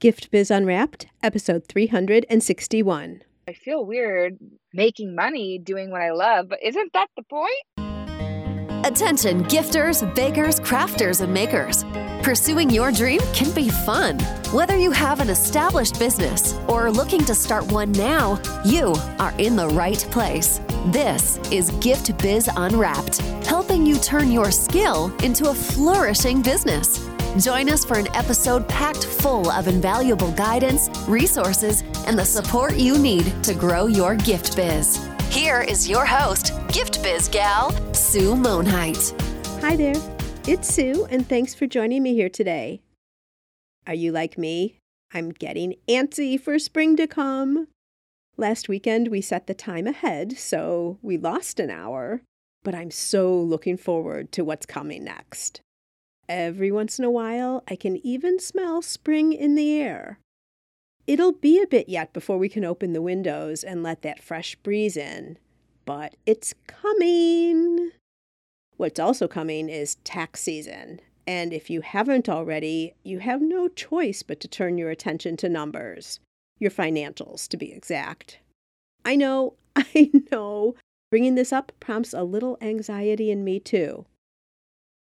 Gift Biz Unwrapped, episode 361. I feel weird making money doing what I love, but isn't that the point? Attention, gifters, bakers, crafters, and makers. Pursuing your dream can be fun. Whether you have an established business or are looking to start one now, you are in the right place. This is Gift Biz Unwrapped, helping you turn your skill into a flourishing business. Join us for an episode packed full of invaluable guidance, resources, and the support you need to grow your gift biz. Here is your host, Gift Biz gal, Sue Monheit. Hi there, it's Sue, and thanks for joining me here today. Are you like me? I'm getting antsy for spring to come. Last weekend, we set the time ahead, so we lost an hour, but I'm so looking forward to what's coming next. Every once in a while, I can even smell spring in the air. It'll be a bit yet before we can open the windows and let that fresh breeze in, but it's coming. What's also coming is tax season, and if you haven't already, you have no choice but to turn your attention to numbers, your financials to be exact. I know, I know, bringing this up prompts a little anxiety in me too.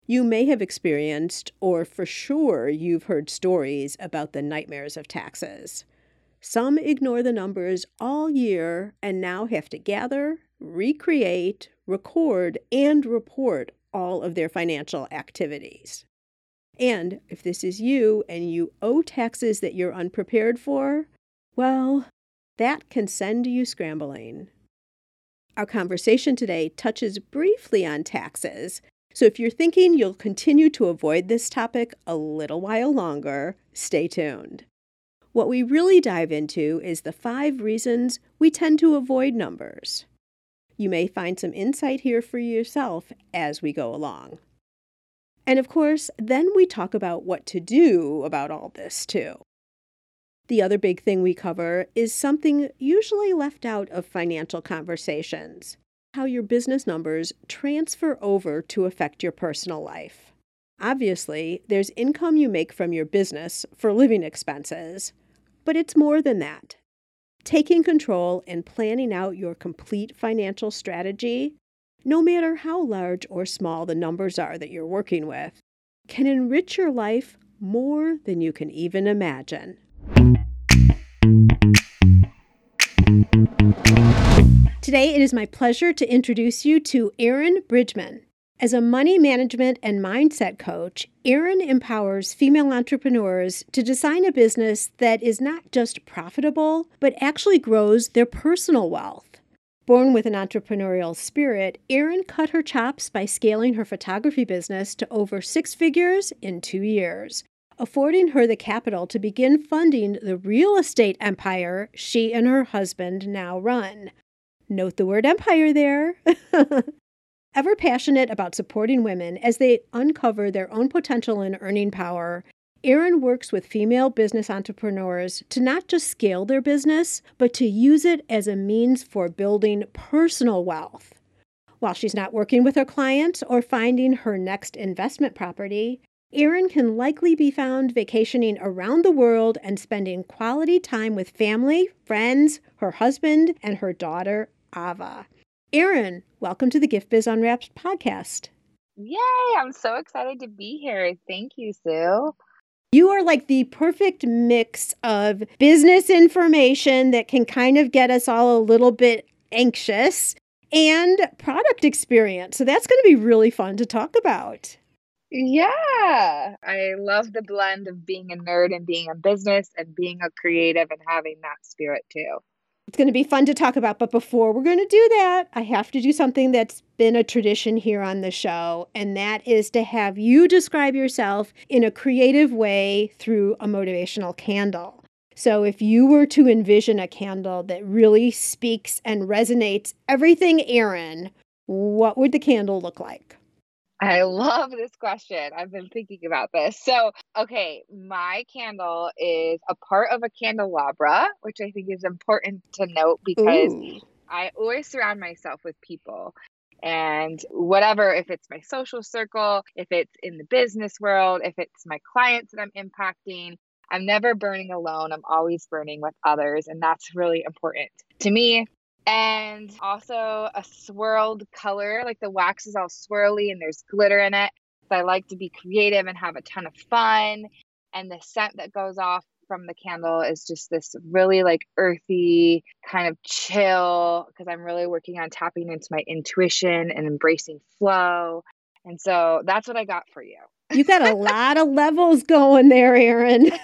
You may have experienced, or for sure you've heard stories about the nightmares of taxes. Some ignore the numbers all year and now have to gather, recreate, record, and report all of their financial activities. And if this is you and you owe taxes that you're unprepared for, well, that can send you scrambling. Our conversation today touches briefly on taxes, so if you're thinking you'll continue to avoid this topic a little while longer, stay tuned. What we really dive into is the five reasons we tend to avoid numbers. You may find some insight here for yourself as we go along. And of course, then we talk about what to do about all this, too. The other big thing we cover is something usually left out of financial conversations how your business numbers transfer over to affect your personal life. Obviously, there's income you make from your business for living expenses, but it's more than that. Taking control and planning out your complete financial strategy, no matter how large or small the numbers are that you're working with, can enrich your life more than you can even imagine. Today, it is my pleasure to introduce you to Erin Bridgman. As a money management and mindset coach, Erin empowers female entrepreneurs to design a business that is not just profitable, but actually grows their personal wealth. Born with an entrepreneurial spirit, Erin cut her chops by scaling her photography business to over six figures in two years, affording her the capital to begin funding the real estate empire she and her husband now run. Note the word empire there. Ever passionate about supporting women as they uncover their own potential and earning power, Erin works with female business entrepreneurs to not just scale their business, but to use it as a means for building personal wealth. While she's not working with her clients or finding her next investment property, Erin can likely be found vacationing around the world and spending quality time with family, friends, her husband, and her daughter, Ava. Erin, welcome to the Gift Biz Unwrapped podcast. Yay! I'm so excited to be here. Thank you, Sue. You are like the perfect mix of business information that can kind of get us all a little bit anxious and product experience. So that's going to be really fun to talk about. Yeah, I love the blend of being a nerd and being a business and being a creative and having that spirit too. It's going to be fun to talk about. But before we're going to do that, I have to do something that's been a tradition here on the show, and that is to have you describe yourself in a creative way through a motivational candle. So, if you were to envision a candle that really speaks and resonates everything Erin, what would the candle look like? I love this question. I've been thinking about this. So, okay, my candle is a part of a candelabra, which I think is important to note because Ooh. I always surround myself with people. And whatever, if it's my social circle, if it's in the business world, if it's my clients that I'm impacting, I'm never burning alone. I'm always burning with others. And that's really important to me. And also a swirled color, like the wax is all swirly and there's glitter in it. So I like to be creative and have a ton of fun. And the scent that goes off from the candle is just this really like earthy kind of chill because I'm really working on tapping into my intuition and embracing flow. And so that's what I got for you. You got a lot of levels going there, Erin.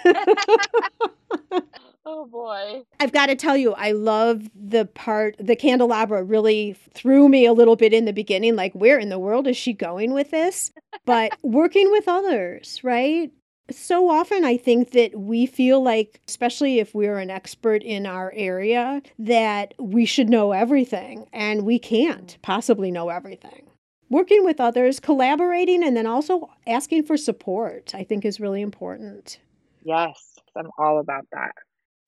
oh boy. I've got to tell you, I love the part, the candelabra really threw me a little bit in the beginning. Like, where in the world is she going with this? But working with others, right? So often, I think that we feel like, especially if we're an expert in our area, that we should know everything, and we can't mm. possibly know everything. Working with others, collaborating, and then also asking for support, I think is really important. Yes, I'm all about that.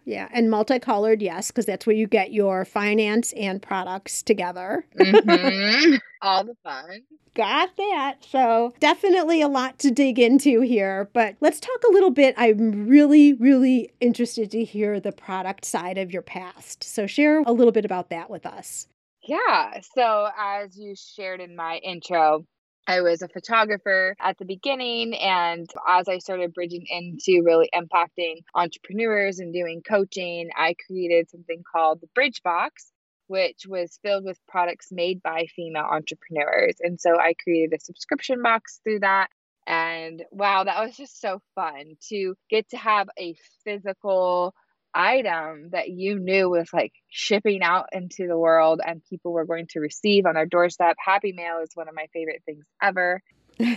Yeah, and multicolored, yes, because that's where you get your finance and products together. Mm-hmm. All the fun. Got that. So, definitely a lot to dig into here, but let's talk a little bit. I'm really, really interested to hear the product side of your past. So, share a little bit about that with us. Yeah. So, as you shared in my intro, I was a photographer at the beginning. And as I started bridging into really impacting entrepreneurs and doing coaching, I created something called the Bridge Box, which was filled with products made by female entrepreneurs. And so I created a subscription box through that. And wow, that was just so fun to get to have a physical item that you knew was like shipping out into the world and people were going to receive on their doorstep. Happy Mail is one of my favorite things ever.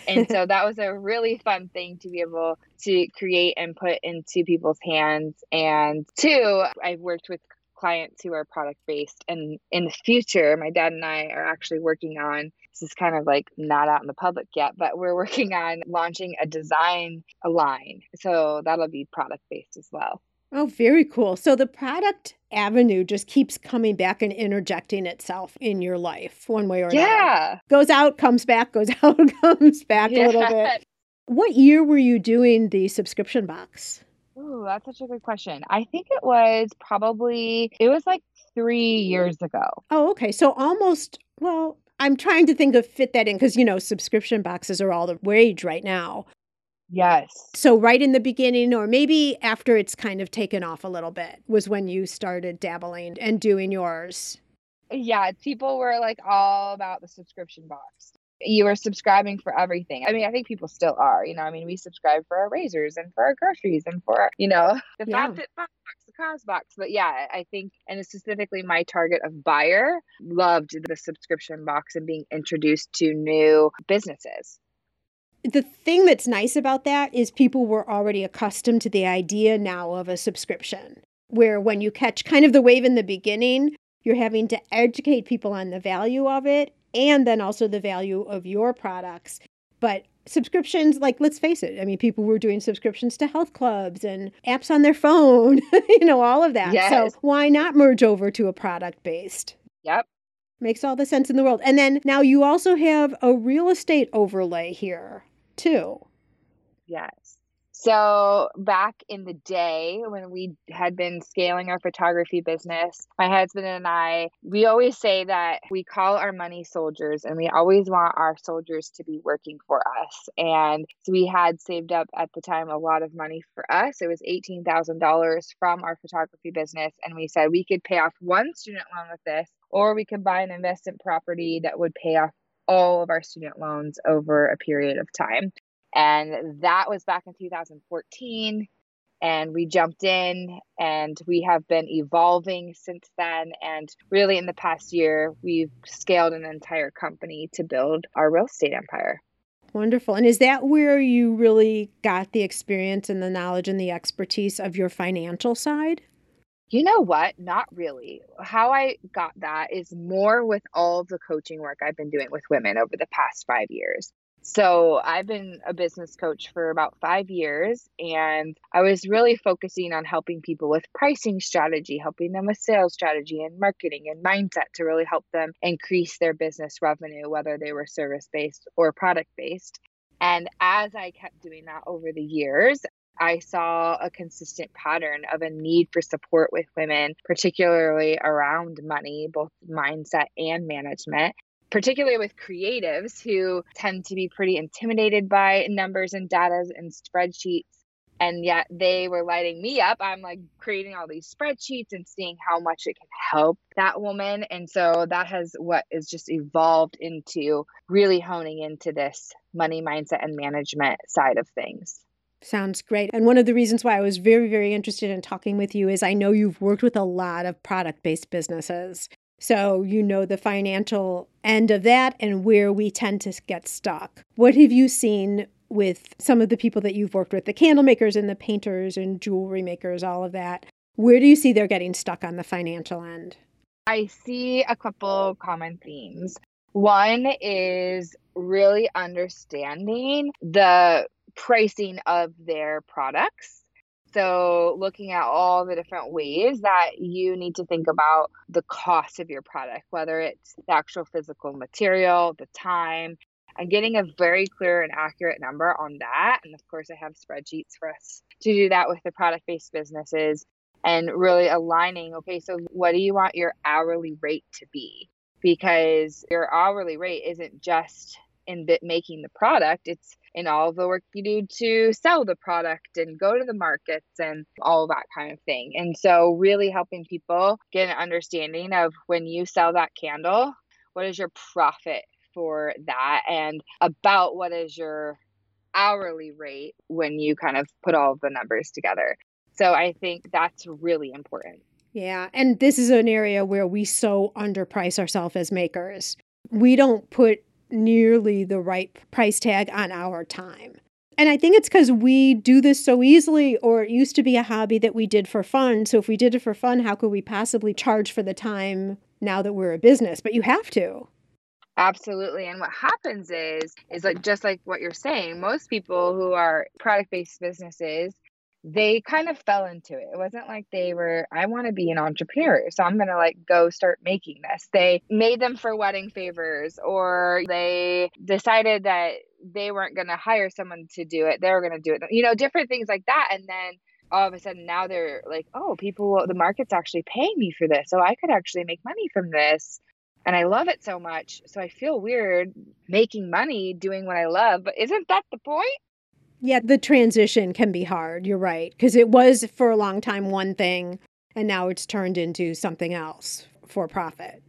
and so that was a really fun thing to be able to create and put into people's hands. And two, I've worked with clients who are product based. And in the future, my dad and I are actually working on this is kind of like not out in the public yet, but we're working on launching a design line. So that'll be product based as well. Oh, very cool. So the product avenue just keeps coming back and interjecting itself in your life one way or another. Yeah. Goes out, comes back, goes out, comes back yeah. a little bit. What year were you doing the subscription box? Oh, that's such a good question. I think it was probably it was like 3 years ago. Oh, okay. So almost well, I'm trying to think of fit that in because you know subscription boxes are all the rage right now. Yes. So, right in the beginning, or maybe after it's kind of taken off a little bit, was when you started dabbling and doing yours. Yeah, people were like all about the subscription box. You were subscribing for everything. I mean, I think people still are. You know, I mean, we subscribe for our razors and for our groceries and for, you know, the yeah. FabFit box, the Cos box. But yeah, I think, and specifically my target of buyer loved the subscription box and being introduced to new businesses the thing that's nice about that is people were already accustomed to the idea now of a subscription, where when you catch kind of the wave in the beginning, you're having to educate people on the value of it and then also the value of your products. But subscriptions, like, let's face it, I mean, people were doing subscriptions to health clubs and apps on their phone, you know, all of that. Yes. So why not merge over to a product based? Yep. Makes all the sense in the world. And then now you also have a real estate overlay here too. Yes. So, back in the day when we had been scaling our photography business, my husband and I, we always say that we call our money soldiers and we always want our soldiers to be working for us. And so we had saved up at the time a lot of money for us. It was $18,000 from our photography business. And we said we could pay off one student loan with this, or we could buy an investment property that would pay off all of our student loans over a period of time. And that was back in 2014. And we jumped in and we have been evolving since then. And really, in the past year, we've scaled an entire company to build our real estate empire. Wonderful. And is that where you really got the experience and the knowledge and the expertise of your financial side? You know what? Not really. How I got that is more with all the coaching work I've been doing with women over the past five years. So, I've been a business coach for about five years, and I was really focusing on helping people with pricing strategy, helping them with sales strategy and marketing and mindset to really help them increase their business revenue, whether they were service based or product based. And as I kept doing that over the years, I saw a consistent pattern of a need for support with women, particularly around money, both mindset and management. Particularly with creatives who tend to be pretty intimidated by numbers and data and spreadsheets. And yet they were lighting me up. I'm like creating all these spreadsheets and seeing how much it can help that woman. And so that has what is just evolved into really honing into this money mindset and management side of things Sounds great. And one of the reasons why I was very, very interested in talking with you is I know you've worked with a lot of product based businesses. So you know the financial end of that and where we tend to get stuck. What have you seen with some of the people that you've worked with, the candle makers and the painters and jewelry makers, all of that. Where do you see they're getting stuck on the financial end? I see a couple common themes. One is really understanding the pricing of their products. So, looking at all the different ways that you need to think about the cost of your product, whether it's the actual physical material, the time, and getting a very clear and accurate number on that. And of course, I have spreadsheets for us to do that with the product based businesses and really aligning okay, so what do you want your hourly rate to be? Because your hourly rate isn't just in making the product, it's in all the work you do to sell the product and go to the markets and all that kind of thing. And so, really helping people get an understanding of when you sell that candle, what is your profit for that and about what is your hourly rate when you kind of put all of the numbers together. So I think that's really important. Yeah. And this is an area where we so underprice ourselves as makers. We don't put nearly the right price tag on our time. And I think it's because we do this so easily, or it used to be a hobby that we did for fun. So if we did it for fun, how could we possibly charge for the time now that we're a business? But you have to. Absolutely. And what happens is is like just like what you're saying, most people who are product-based businesses, they kind of fell into it. It wasn't like they were I want to be an entrepreneur, so I'm going to like go start making this. They made them for wedding favors or they decided that they weren't going to hire someone to do it. They were going to do it. You know, different things like that and then all of a sudden now they're like, oh, people, the market's actually paying me for this. So I could actually make money from this and I love it so much. So I feel weird making money doing what I love, but isn't that the point? Yeah, the transition can be hard. You're right. Because it was for a long time one thing, and now it's turned into something else for profit.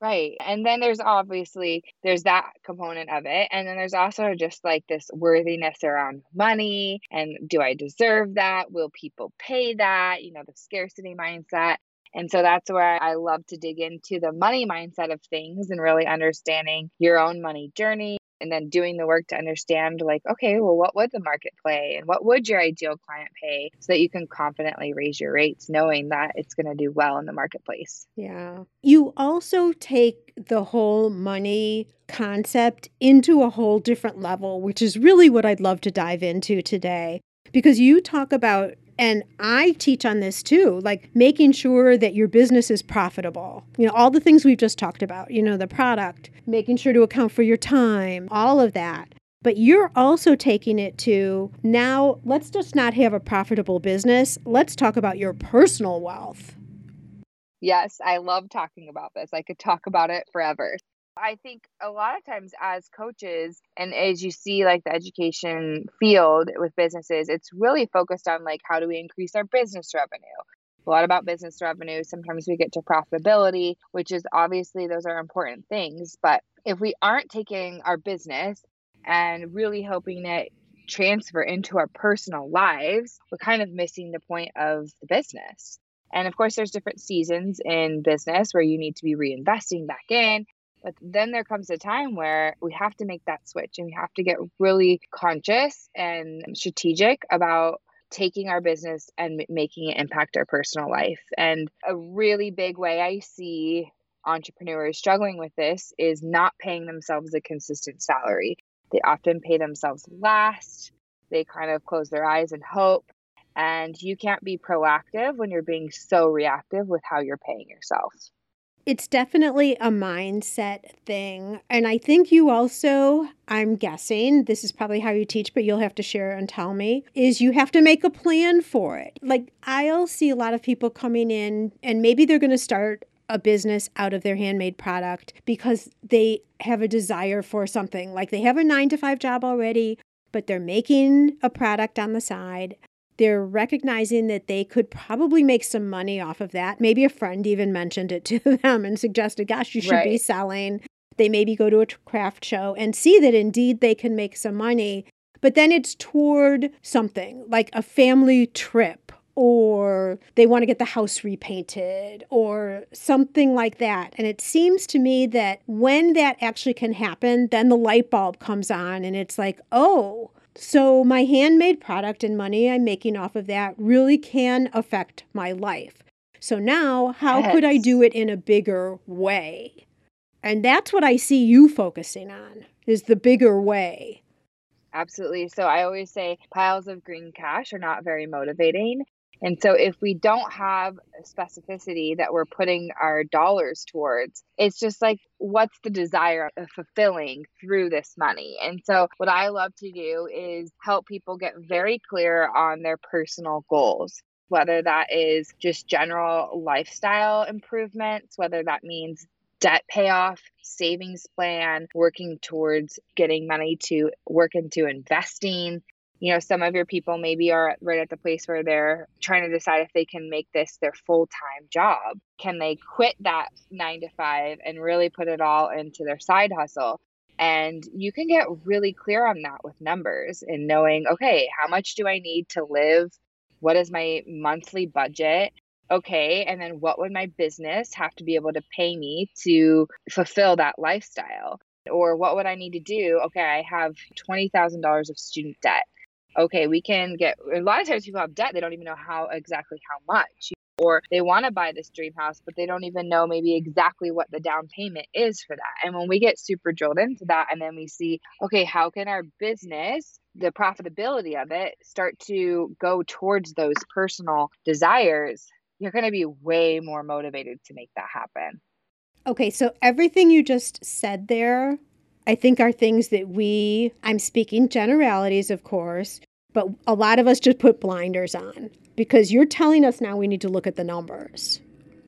Right. And then there's obviously there's that component of it and then there's also just like this worthiness around money and do I deserve that? Will people pay that? You know, the scarcity mindset. And so that's where I love to dig into the money mindset of things and really understanding your own money journey and then doing the work to understand like okay well what would the market play and what would your ideal client pay? so that you can confidently raise your rates knowing that it's going to do well in the marketplace. Yeah. You also take the whole money concept into a whole different level which is really what i'd love to dive into today because you talk about and I teach on this too, like making sure that your business is profitable. You know, all the things we've just talked about, you know, the product, making sure to account for your time, all of that. But you're also taking it to now, let's just not have a profitable business. Let's talk about your personal wealth. Yes, I love talking about this. I could talk about it forever. I think a lot of times as coaches and as you see like the education field with businesses, it's really focused on like how do we increase our business revenue? A lot about business revenue. Sometimes we get to profitability, which is obviously those are important things. But if we aren't taking our business and really hoping it transfer into our personal lives, we're kind of missing the point of the business. And of course, there's different seasons in business where you need to be reinvesting back in. But then there comes a time where we have to make that switch and we have to get really conscious and strategic about taking our business and making it impact our personal life. And a really big way I see entrepreneurs struggling with this is not paying themselves a consistent salary. They often pay themselves last. They kind of close their eyes and hope. And you can't be proactive when you're being so reactive with how you're paying yourself. It's definitely a mindset thing. And I think you also, I'm guessing, this is probably how you teach, but you'll have to share and tell me, is you have to make a plan for it. Like, I'll see a lot of people coming in and maybe they're going to start a business out of their handmade product because they have a desire for something. Like they have a nine to five job already, but they're making a product on the side they're recognizing that they could probably make some money off of that. Maybe a friend even mentioned it to them and suggested, gosh, you should right. be selling. They maybe go to a craft show and see that indeed they can make some money. But then it's toward something like a family trip or they want to get the house repainted or something like that. And it seems to me that when that actually can happen, then the light bulb comes on and it's like, oh, so, my handmade product and money I'm making off of that really can affect my life. So, now how yes. could I do it in a bigger way? And that's what I see you focusing on is the bigger way. Absolutely. So I always say piles of green cash are not very motivating. And so, if we don't have specificity that we're putting our dollars towards, it's just like, what's the desire of fulfilling through this money? And so, what I love to do is help people get very clear on their personal goals. Whether that is just general lifestyle improvements, whether that means debt payoff, savings plan, working towards getting money to work into investing, you know some of your people maybe are right at the place where they're trying to decide if they can make this their full-time job. Can they quit that 9 to 5 and really put it all into their side hustle? And you can get really clear on that with numbers and knowing okay how much do i need to live? What is my monthly budget? Okay and then what would my business have to be able to pay me to fulfill that lifestyle? Or what would I need to do? Okay, I have $20,000 of student debt okay, we can get a lot of times people have debt, they don't even know how exactly how much. Or they want to buy this dream house, but they don't even know maybe exactly what the down payment is for that. And when we get super drilled into that, and then we see, okay, how can our business, the profitability of it, start to go towards those personal desires, you're going to be way more motivated to make that happen. Okay, so everything you just said there I think are things that we, I'm speaking generalities, of course, but a lot of us just put blinders on because you're telling us now we need to look at the numbers.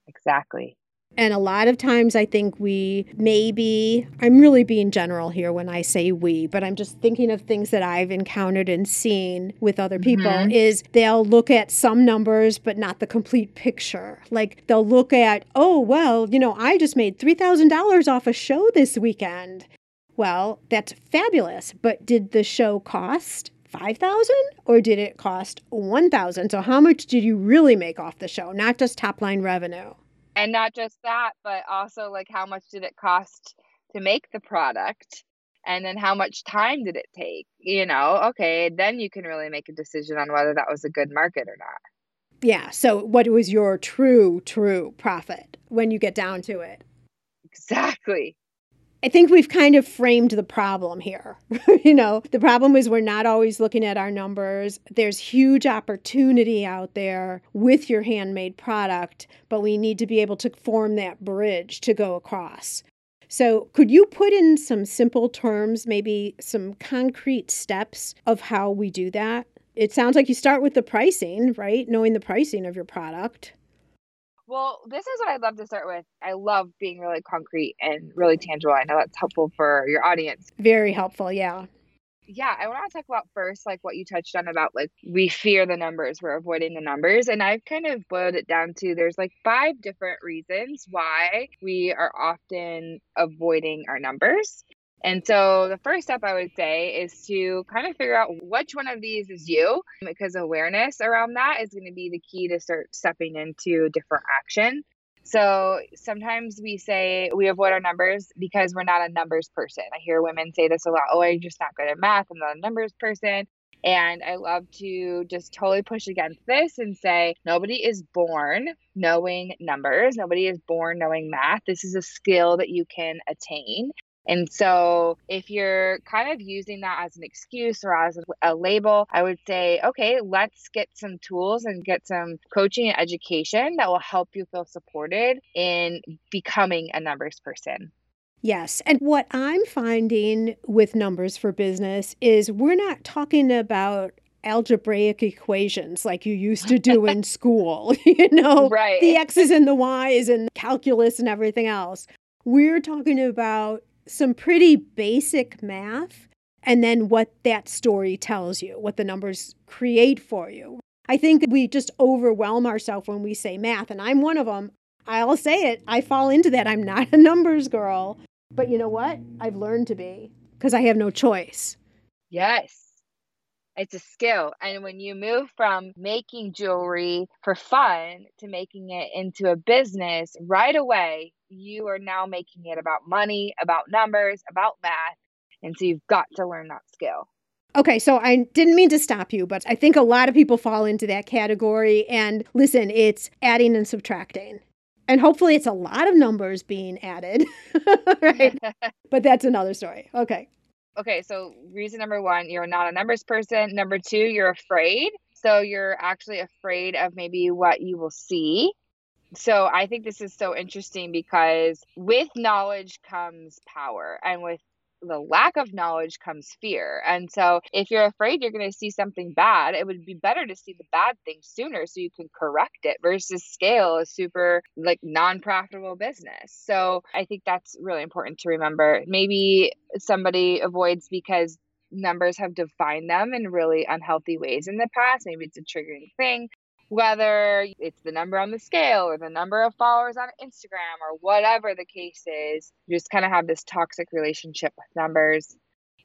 Exactly. And a lot of times I think we maybe, I'm really being general here when I say we, but I'm just thinking of things that I've encountered and seen with other people mm-hmm. is they'll look at some numbers, but not the complete picture. Like they'll look at, oh, well, you know, I just made $3,000 off a show this weekend. Well, that's fabulous, but did the show cost 5000 or did it cost 1000 so how much did you really make off the show? Not just top line revenue. And not just that but also like how much did it cost to make the product? And then how much time did it take? You know okay then you can really make a decision on whether that was a good market or not. Yeah so what was your true true profit when you get down to it? Exactly I think we've kind of framed the problem here. you know, the problem is we're not always looking at our numbers. There's huge opportunity out there with your handmade product, but we need to be able to form that bridge to go across. So, could you put in some simple terms, maybe some concrete steps of how we do that? It sounds like you start with the pricing, right? Knowing the pricing of your product. Well, this is what I'd love to start with. I love being really concrete and really tangible. I know that's helpful for your audience. Very helpful, yeah. Yeah, I want to talk about first, like what you touched on about like we fear the numbers, we're avoiding the numbers. And I've kind of boiled it down to there's like five different reasons why we are often avoiding our numbers. And so the first step I would say is to kind of figure out which one of these is you, because awareness around that is going to be the key to start stepping into different action. So sometimes we say we avoid our numbers because we're not a numbers person. I hear women say this a lot oh, I'm just not good at math. I'm not a numbers person. And I love to just totally push against this and say nobody is born knowing numbers. Nobody is born knowing math. This is a skill that you can attain. And so, if you're kind of using that as an excuse or as a label, I would say, okay, let's get some tools and get some coaching and education that will help you feel supported in becoming a numbers person. Yes. And what I'm finding with numbers for business is we're not talking about algebraic equations like you used to do in school, you know, right. the X's and the Y's and calculus and everything else. We're talking about some pretty basic math and then what that story tells you, what the numbers create for you. I think we just overwhelm ourselves when we say math, and I'm one of them. I'll say it. I fall into that. I'm not a numbers girl. But you know what? I've learned to be because I have no choice. Yes. It's a skill. And when you move from making jewelry for fun to making it into a business right away, you are now making it about money, about numbers, about math. And so you've got to learn that skill. Okay, so I didn't mean to stop you, but I think a lot of people fall into that category. And listen, it's adding and subtracting. And hopefully it's a lot of numbers being added. right? but that's another story. Okay. Okay, so reason number one, you're not a numbers person. Number two, you're afraid. So you're actually afraid of maybe what you will see. So I think this is so interesting because with knowledge comes power, and with the lack of knowledge comes fear. And so if you're afraid you're going to see something bad, it would be better to see the bad thing sooner so you can correct it versus scale a super like non-profitable business. So I think that's really important to remember. Maybe somebody avoids because numbers have defined them in really unhealthy ways in the past. Maybe it's a triggering thing whether it's the number on the scale or the number of followers on Instagram or whatever the case is, you just kind of have this toxic relationship with numbers.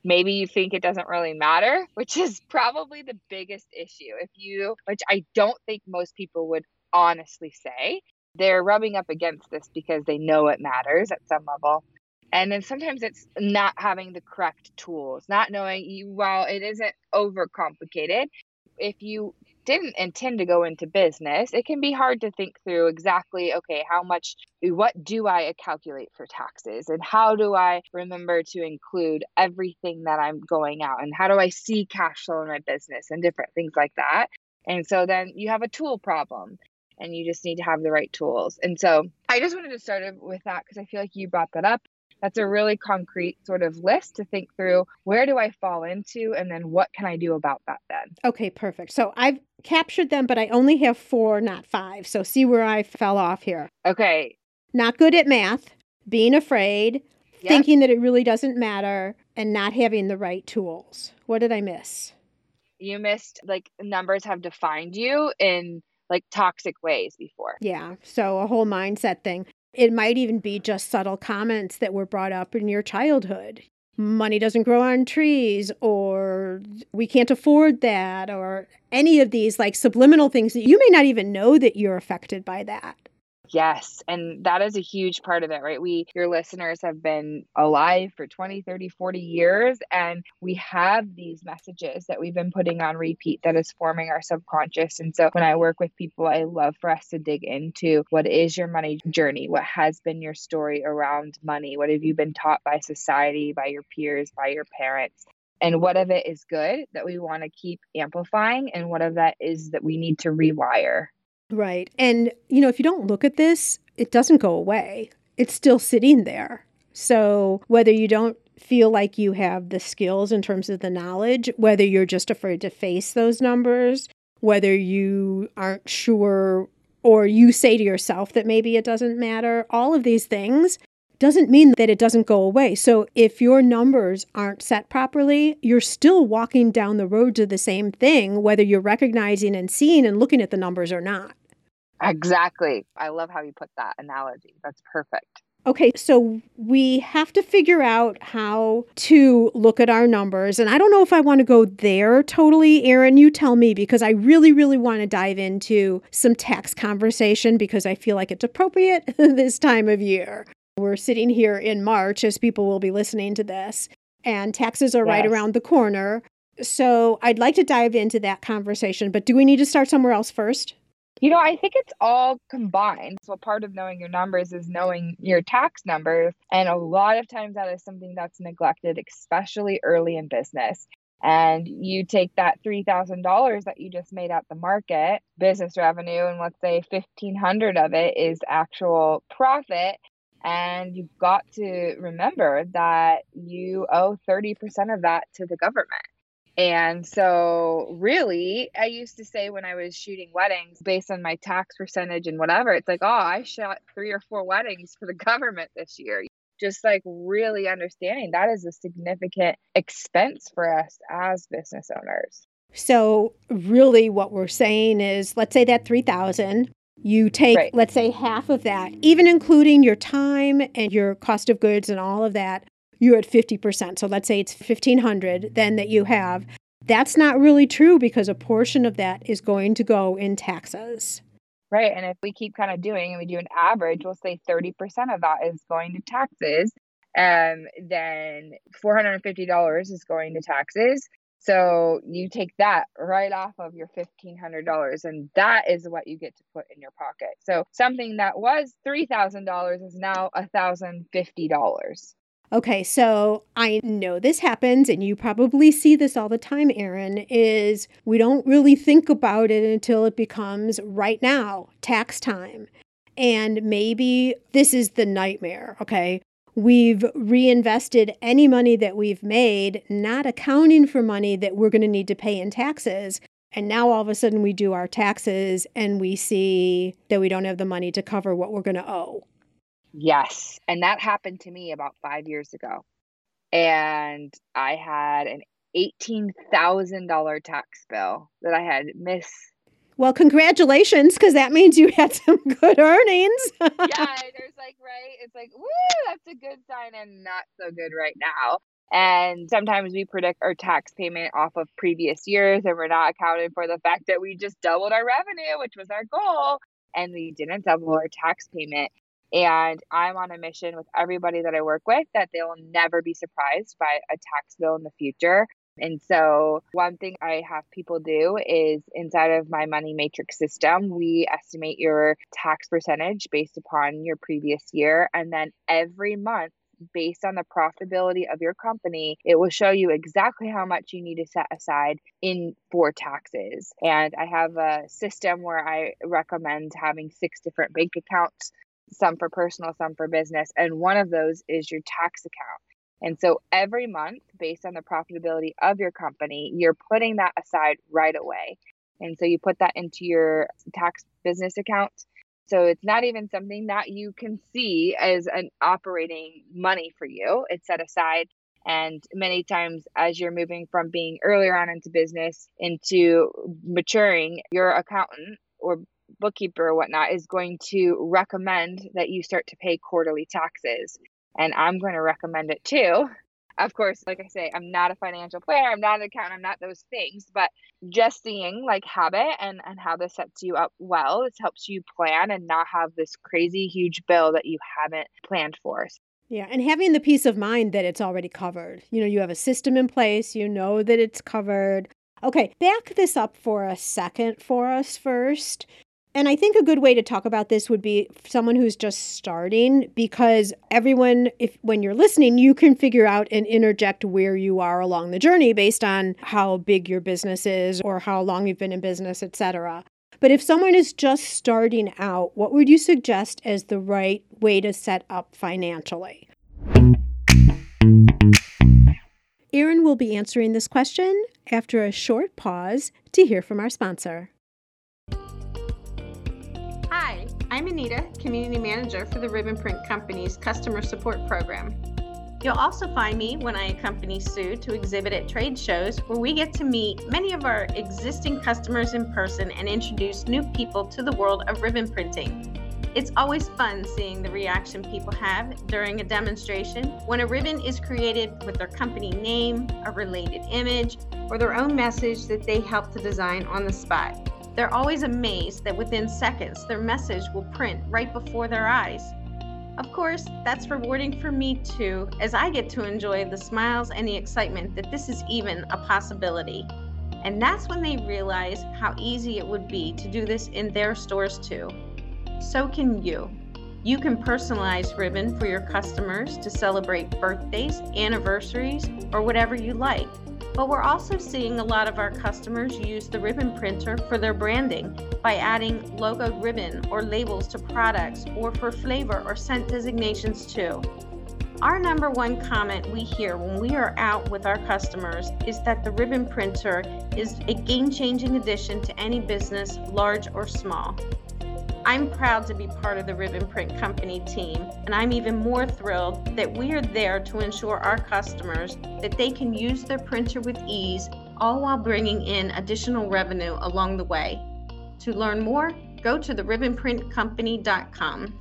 Maybe you think it doesn't really matter, which is probably the biggest issue. If you, which I don't think most people would honestly say, they're rubbing up against this because they know it matters at some level. And then sometimes it's not having the correct tools, not knowing you, while it isn't overcomplicated, if you didn't intend to go into business, it can be hard to think through exactly, okay, how much, what do I calculate for taxes? And how do I remember to include everything that I'm going out? And how do I see cash flow in my business and different things like that? And so then you have a tool problem and you just need to have the right tools. And so I just wanted to start with that because I feel like you brought that up that's a really concrete sort of list to think through where do I fall into and then what can I do about that then? Okay, perfect. So I've captured them, but I only have four, not five. So see where I fell off here. Okay. Not good at math, being afraid, yep. thinking that it really doesn't matter, and not having the right tools. What did I miss? You missed like numbers have defined you in like toxic ways before. Yeah. So a whole mindset thing. It might even be just subtle comments that were brought up in your childhood. Money doesn't grow on trees, or we can't afford that, or any of these like subliminal things that you may not even know that you're affected by that. Yes. And that is a huge part of it, right? We, your listeners have been alive for 20, 30, 40 years. And we have these messages that we've been putting on repeat that is forming our subconscious. And so when I work with people, I love for us to dig into what is your money journey? What has been your story around money? What have you been taught by society, by your peers, by your parents? and what of it is good that we want to keep amplifying and what of that is that we need to rewire Right. And, you know, if you don't look at this, it doesn't go away, it's still sitting there. So whether you don't feel like you have the skills in terms of the knowledge, whether you're just afraid to face those numbers, whether you aren't sure or you say to yourself that maybe it doesn't matter, all of these things doesn't mean that it doesn't go away. So if your numbers aren't set properly, you're still walking down the road to the same thing, whether you're recognizing and seeing and looking at the numbers or not. Exactly. I love how you put that analogy. That's perfect. Okay, so we have to figure out how to look at our numbers. And I don't know if I want to go there totally, Erin. You tell me because I really, really want to dive into some tax conversation because I feel like it's appropriate this time of year. We're sitting here in March as people will be listening to this, and taxes are yes. right around the corner. So I'd like to dive into that conversation, but do we need to start somewhere else first? You know, I think it's all combined. So, part of knowing your numbers is knowing your tax numbers. And a lot of times that is something that's neglected, especially early in business. And you take that $3,000 that you just made at the market, business revenue, and let's say 1500 of it is actual profit. And you've got to remember that you owe 30% of that to the government. And so, really, I used to say when I was shooting weddings based on my tax percentage and whatever, it's like, oh, I shot three or four weddings for the government this year. Just like really understanding that is a significant expense for us as business owners. So, really, what we're saying is let's say that 3000 you take, right. let's say, half of that, even including your time and your cost of goods and all of that, you're at 50%. So let's say it's 1500 then that you have. That's not really true because a portion of that is going to go in taxes. Right. And if we keep kind of doing and we do an average, we'll say 30% of that is going to taxes. Um, then $450 is going to taxes. So you take that right off of your $1,500, and that is what you get to put in your pocket. So something that was $3,000 is now $1,050. Okay, so I know this happens, and you probably see this all the time, Erin, is we don't really think about it until it becomes right now, tax time. And maybe this is the nightmare, okay? We've reinvested any money that we've made, not accounting for money that we're going to need to pay in taxes. And now all of a sudden we do our taxes and we see that we don't have the money to cover what we're going to owe. Yes. And that happened to me about five years ago. And I had an $18,000 tax bill that I had missed. Well, congratulations, because that means you had some good earnings. yeah, there's like, right? It's like, woo, that's a good sign and not so good right now. And sometimes we predict our tax payment off of previous years and we're not accounting for the fact that we just doubled our revenue, which was our goal, and we didn't double our tax payment. And I'm on a mission with everybody that I work with that they will never be surprised by a tax bill in the future. And so, one thing I have people do is inside of my money matrix system, we estimate your tax percentage based upon your previous year. And then every month, based on the profitability of your company, it will show you exactly how much you need to set aside in for taxes. And I have a system where I recommend having six different bank accounts some for personal, some for business. And one of those is your tax account. And so every month, based on the profitability of your company, you're putting that aside right away. And so you put that into your tax business account. So it's not even something that you can see as an operating money for you. It's set aside. And many times, as you're moving from being earlier on into business into maturing, your accountant or bookkeeper or whatnot is going to recommend that you start to pay quarterly taxes. And I'm going to recommend it too. Of course, like I say, I'm not a financial planner, I'm not an accountant, I'm not those things, but just seeing like habit and, and how this sets you up well, this helps you plan and not have this crazy huge bill that you haven't planned for. Yeah, and having the peace of mind that it's already covered. You know, you have a system in place, you know that it's covered. Okay, back this up for a second for us first. And I think a good way to talk about this would be someone who's just starting because everyone if when you're listening you can figure out and interject where you are along the journey based on how big your business is or how long you've been in business, etc. But if someone is just starting out, what would you suggest as the right way to set up financially? Erin will be answering this question after a short pause to hear from our sponsor. I'm Anita, Community Manager for the Ribbon Print Company's Customer Support Program. You'll also find me when I accompany Sue to exhibit at trade shows where we get to meet many of our existing customers in person and introduce new people to the world of ribbon printing. It's always fun seeing the reaction people have during a demonstration when a ribbon is created with their company name, a related image, or their own message that they helped to design on the spot. They're always amazed that within seconds their message will print right before their eyes. Of course, that's rewarding for me too, as I get to enjoy the smiles and the excitement that this is even a possibility. And that's when they realize how easy it would be to do this in their stores too. So can you. You can personalize ribbon for your customers to celebrate birthdays, anniversaries, or whatever you like. But we're also seeing a lot of our customers use the ribbon printer for their branding by adding logoed ribbon or labels to products or for flavor or scent designations too. Our number one comment we hear when we are out with our customers is that the ribbon printer is a game changing addition to any business, large or small. I'm proud to be part of the Ribbon Print Company team, and I'm even more thrilled that we are there to ensure our customers that they can use their printer with ease, all while bringing in additional revenue along the way. To learn more, go to theribbonprintcompany.com.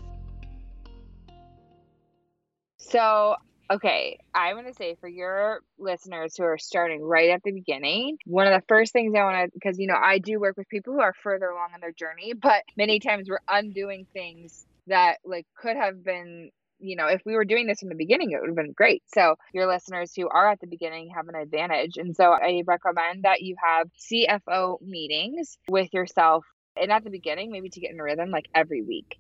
So Okay, I'm going to say for your listeners who are starting right at the beginning, one of the first things I want to, because, you know, I do work with people who are further along in their journey, but many times we're undoing things that, like, could have been, you know, if we were doing this from the beginning, it would have been great. So, your listeners who are at the beginning have an advantage. And so, I recommend that you have CFO meetings with yourself and at the beginning, maybe to get in a rhythm, like every week.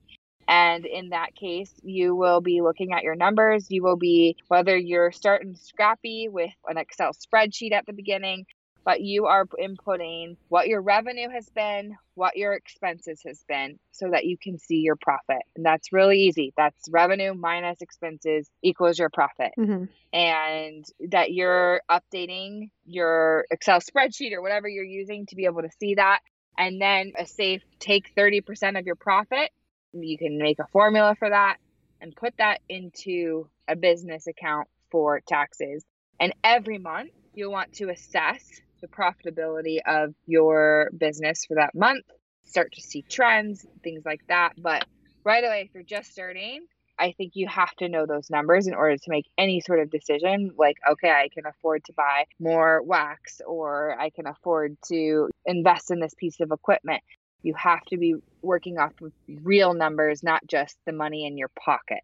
And in that case, you will be looking at your numbers. You will be, whether you're starting scrappy with an Excel spreadsheet at the beginning, but you are inputting what your revenue has been, what your expenses has been, so that you can see your profit. And that's really easy. That's revenue minus expenses equals your profit. Mm-hmm. And that you're updating your Excel spreadsheet or whatever you're using to be able to see that. And then a safe take 30% of your profit you can make a formula for that and put that into a business account for taxes. And every month, you'll want to assess the profitability of your business for that month, start to see trends, things like that. But right away, if you're just starting, I think you have to know those numbers in order to make any sort of decision like, okay, I can afford to buy more wax or I can afford to invest in this piece of equipment you have to be working off of real numbers, not just the money in your pocket.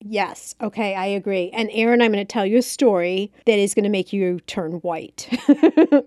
Yes. Okay. I agree. And Erin, I'm going to tell you a story that is going to make you turn white.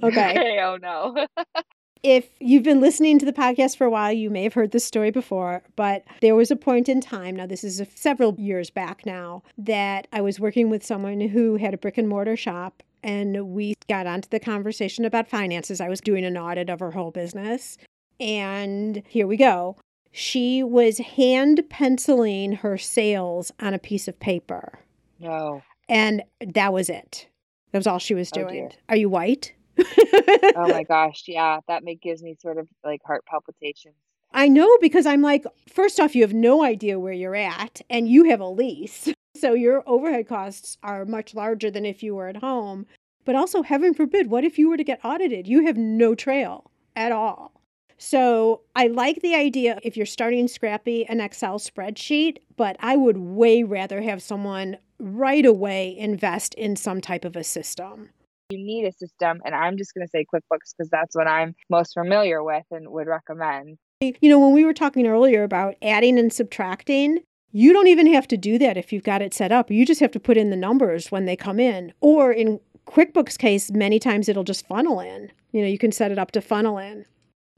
okay. oh, no. if you've been listening to the podcast for a while, you may have heard this story before, but there was a point in time, now this is several years back now, that I was working with someone who had a brick and mortar shop and we got onto the conversation about finances. I was doing an audit of her whole business. And here we go. She was hand penciling her sales on a piece of paper. No. And that was it. That was all she was oh, doing. Oh Are you white? oh my gosh. Yeah. That make, gives me sort of like heart palpitations. I know because I'm like, first off, you have no idea where you're at and you have a lease. So your overhead costs are much larger than if you were at home. But also, heaven forbid, what if you were to get audited? You have no trail at all. So I like the idea if you're starting scrappy an Excel spreadsheet, but I would way rather have someone right away invest in some type of a system. You need a system, and I'm just going to say QuickBooks because that's what I'm most familiar with and would recommend. You know, when we were talking earlier about adding and subtracting, you don't even have to do that if you've got it set up. You just have to put in the numbers when they come in. Or in QuickBooks case, many times it'll just funnel in. You know, you can set it up to funnel in.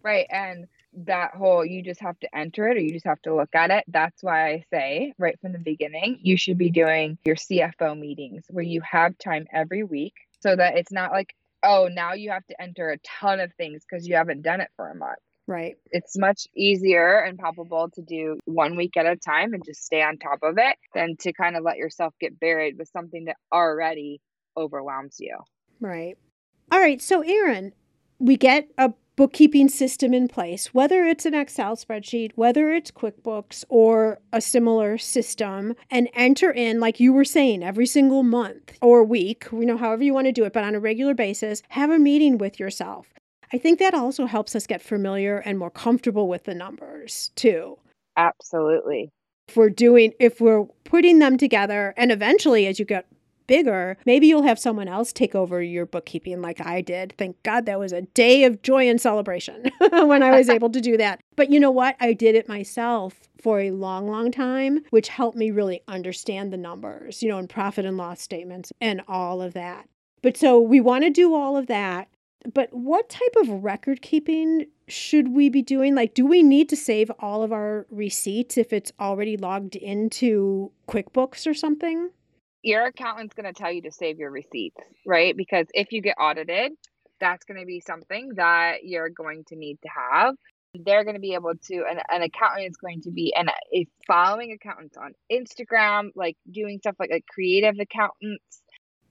Right. And that whole you just have to enter it or you just have to look at it. That's why I say right from the beginning, you should be doing your CFO meetings where you have time every week so that it's not like, oh, now you have to enter a ton of things because you haven't done it for a month. Right. It's much easier and palpable to do one week at a time and just stay on top of it than to kind of let yourself get buried with something that already overwhelms you. Right. All right. So, Erin, we get a bookkeeping system in place, whether it's an Excel spreadsheet, whether it's QuickBooks or a similar system, and enter in, like you were saying, every single month or week, you know, however you want to do it, but on a regular basis, have a meeting with yourself. I think that also helps us get familiar and more comfortable with the numbers too. Absolutely. If we're doing, if we're putting them together, and eventually as you get bigger, maybe you'll have someone else take over your bookkeeping like I did. Thank God that was a day of joy and celebration when I was able to do that. But you know what? I did it myself for a long, long time, which helped me really understand the numbers, you know, and profit and loss statements and all of that. But so we want to do all of that. But what type of record keeping should we be doing? Like, do we need to save all of our receipts if it's already logged into QuickBooks or something? Your accountant's going to tell you to save your receipts, right? Because if you get audited, that's going to be something that you're going to need to have. They're going to be able to, an, an accountant is going to be, and a following accountants on Instagram, like doing stuff like, like creative accountants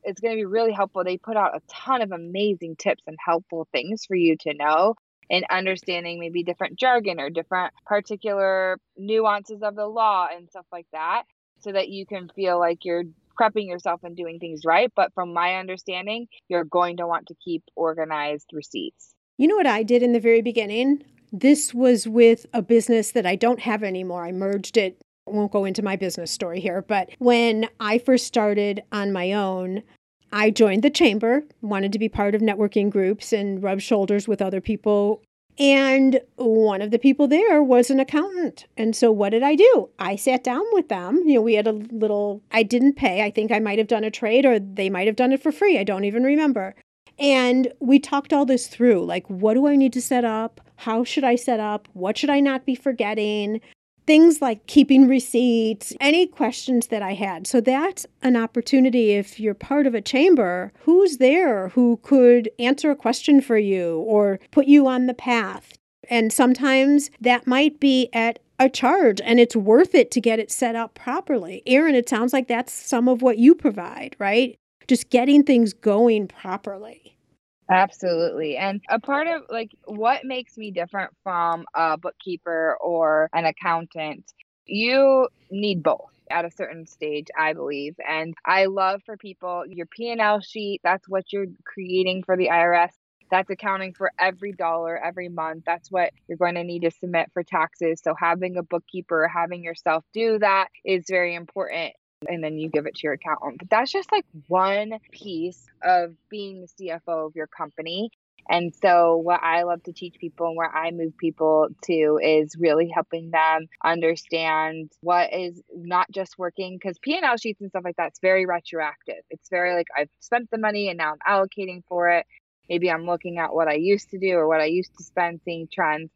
it's going to be really helpful. They put out a ton of amazing tips and helpful things for you to know and understanding maybe different jargon or different particular nuances of the law and stuff like that so that you can feel like you're prepping yourself and doing things right. But from my understanding, you're going to want to keep organized receipts. You know what I did in the very beginning? This was with a business that I don't have anymore. I merged it I won't go into my business story here, but when I first started on my own, I joined the chamber, wanted to be part of networking groups and rub shoulders with other people. And one of the people there was an accountant. And so what did I do? I sat down with them. You know, we had a little, I didn't pay. I think I might have done a trade or they might have done it for free. I don't even remember. And we talked all this through like, what do I need to set up? How should I set up? What should I not be forgetting? Things like keeping receipts, any questions that I had. So that's an opportunity if you're part of a chamber, who's there who could answer a question for you or put you on the path. And sometimes that might be at a charge and it's worth it to get it set up properly. Erin, it sounds like that's some of what you provide, right? Just getting things going properly. Absolutely. And a part of like what makes me different from a bookkeeper or an accountant, you need both at a certain stage i believe. And i love for people your p&l sheet that's what you're creating for the irs that's accounting for every dollar every month. That's what you're going to need to submit for taxes. So having a bookkeeper having yourself do that is very important and then you give it to your accountant. But that's just like one piece of being the CFO of your company. And so, what I love to teach people and where I move people to is really helping them understand what is not just working because P&L sheets and stuff like that's very retroactive. It's very like I've spent the money and now I'm allocating for it. Maybe I'm looking at what I used to do or what I used to spend, seeing trends.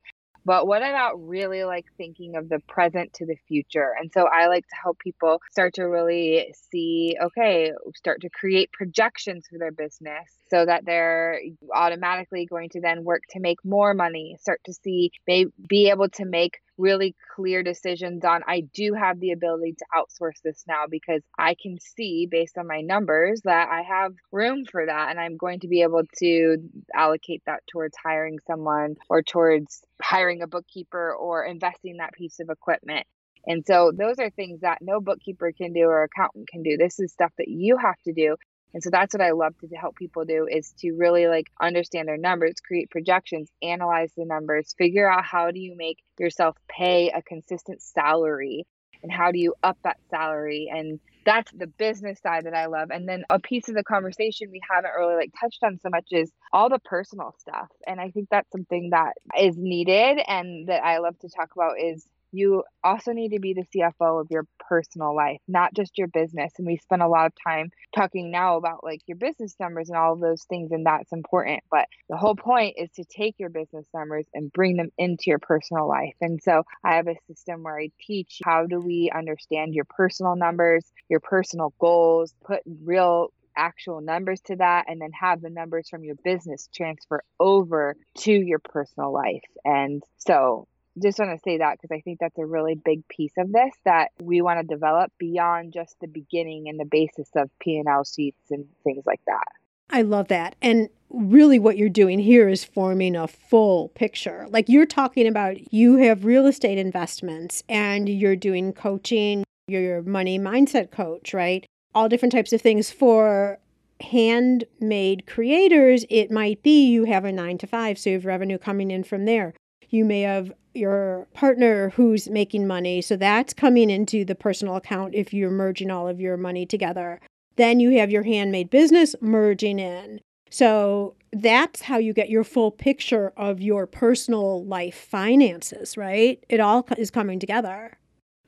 But what about really like thinking of the present to the future? And so I like to help people start to really see, okay, start to create projections for their business so that they're automatically going to then work to make more money, start to see, be able to make really clear decisions on I do have the ability to outsource this now because I can see based on my numbers that I have room for that and I'm going to be able to allocate that towards hiring someone or towards hiring a bookkeeper or investing that piece of equipment. And so those are things that no bookkeeper can do or accountant can do. This is stuff that you have to do and so that's what I love to help people do is to really like understand their numbers, create projections, analyze the numbers, figure out how do you make yourself pay a consistent salary and how do you up that salary and that's the business side that I love. And then a piece of the conversation we haven't really like touched on so much is all the personal stuff. And I think that's something that is needed and that I love to talk about is you also need to be the CFO of your personal life, not just your business. And we spend a lot of time talking now about like your business numbers and all of those things, and that's important. But the whole point is to take your business numbers and bring them into your personal life. And so I have a system where I teach how do we understand your personal numbers, your personal goals, put real actual numbers to that and then have the numbers from your business transfer over to your personal life. And so just want to say that because I think that's a really big piece of this that we want to develop beyond just the beginning and the basis of P&L sheets and things like that. I love that. And really what you're doing here is forming a full picture. Like you're talking about you have real estate investments and you're doing coaching, you're your money mindset coach, right? All different types of things for handmade creators, it might be you have a nine to five, so you have revenue coming in from there. You may have your partner who's making money. So that's coming into the personal account if you're merging all of your money together. Then you have your handmade business merging in. So that's how you get your full picture of your personal life finances, right? It all is coming together.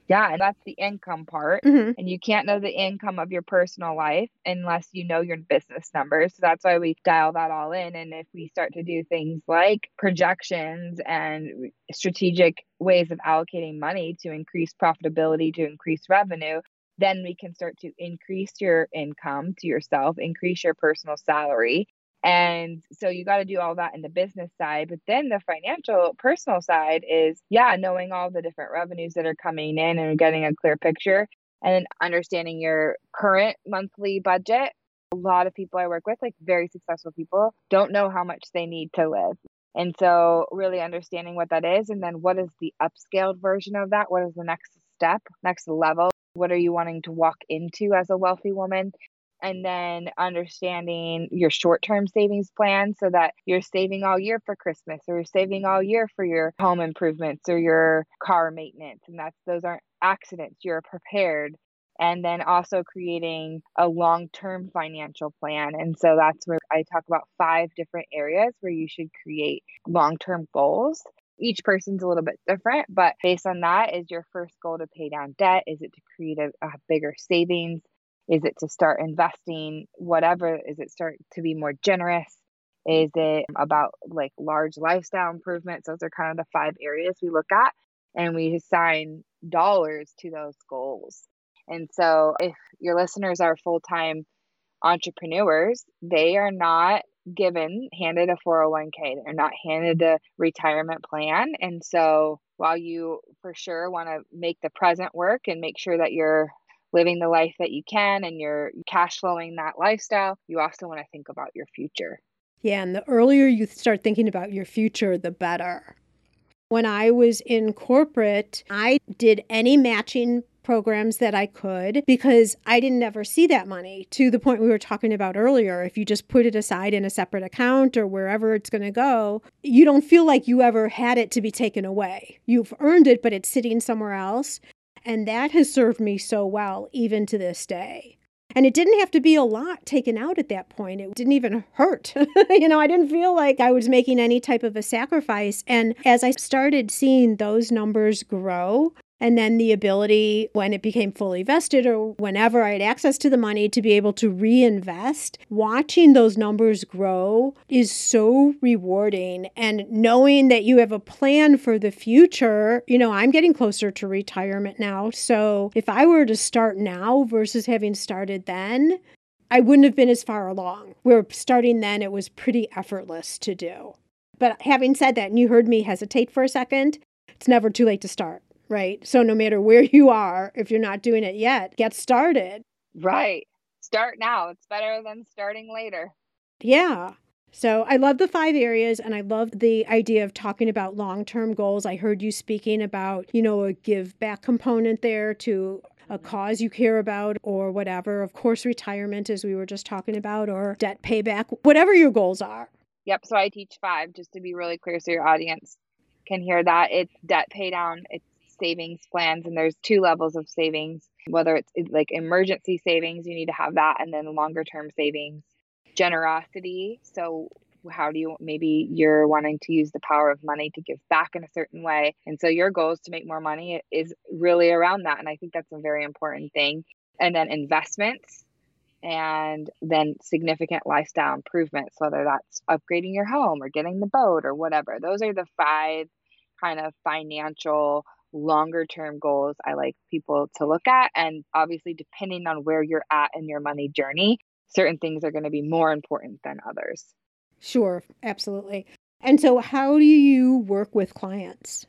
Yeah, and that's the income part. Mm-hmm. And you can't know the income of your personal life unless you know your business numbers. So that's why we dial that all in. And if we start to do things like projections and strategic ways of allocating money to increase profitability, to increase revenue, then we can start to increase your income to yourself, increase your personal salary, and so you got to do all that in the business side. But then the financial, personal side is, yeah, knowing all the different revenues that are coming in and getting a clear picture and understanding your current monthly budget. A lot of people I work with, like very successful people, don't know how much they need to live. And so, really understanding what that is, and then what is the upscaled version of that? What is the next step, next level? What are you wanting to walk into as a wealthy woman? And then understanding your short term savings plan so that you're saving all year for Christmas or you're saving all year for your home improvements or your car maintenance. And that's those aren't accidents. You're prepared. And then also creating a long term financial plan. And so that's where I talk about five different areas where you should create long term goals each person's a little bit different, but based on that, is your first goal to pay down debt? Is it to create a, a bigger savings? Is it to start investing? Whatever. Is it start to be more generous? Is it about like large lifestyle improvements? Those are kind of the five areas we look at and we assign dollars to those goals. And so if your listeners are full time entrepreneurs, they are not given handed a 401k. They're not handed a retirement plan. And so while you for sure want to make the present work and make sure that you're living the life that you can and you're cash flowing that lifestyle, you also want to think about your future. Yeah, and the earlier you start thinking about your future, the better. When I was in corporate, I did any matching programs that I could because I didn't ever see that money to the point we were talking about earlier. If you just put it aside in a separate account or wherever it's going to go, you don't feel like you ever had it to be taken away. You've earned it, but it's sitting somewhere else. And that has served me so well, even to this day. And it didn't have to be a lot taken out at that point. It didn't even hurt. you know, I didn't feel like I was making any type of a sacrifice. And as I started seeing those numbers grow, and then the ability, when it became fully vested or whenever I had access to the money, to be able to reinvest. Watching those numbers grow is so rewarding. And knowing that you have a plan for the future, you know, I'm getting closer to retirement now. So if I were to start now versus having started then, I wouldn't have been as far along. Where starting then, it was pretty effortless to do. But having said that, and you heard me hesitate for a second, it's never too late to start right? So no matter where you are, if you're not doing it yet, get started. Right. Start now. It's better than starting later. Yeah. So I love the five areas and I love the idea of talking about long-term goals. I heard you speaking about, you know, a give back component there to a cause you care about or whatever. Of course, retirement, as we were just talking about, or debt payback, whatever your goals are. Yep. So I teach five just to be really clear so your audience can hear that. It's debt pay down, it's savings plans and there's two levels of savings whether it's like emergency savings you need to have that and then longer term savings. Generosity so how do you maybe you're wanting to use the power of money to give back in a certain way and so your goal is to make more money is really around that and i think that's a very important thing. And then investments and then significant lifestyle improvements whether that's upgrading your home or getting the boat or whatever. Those are the five kind of financial longer term goals I like people to look at. And obviously, depending on where you're at in your money journey, certain things are going to be more important than others. Sure, absolutely. And so, how do you work with clients?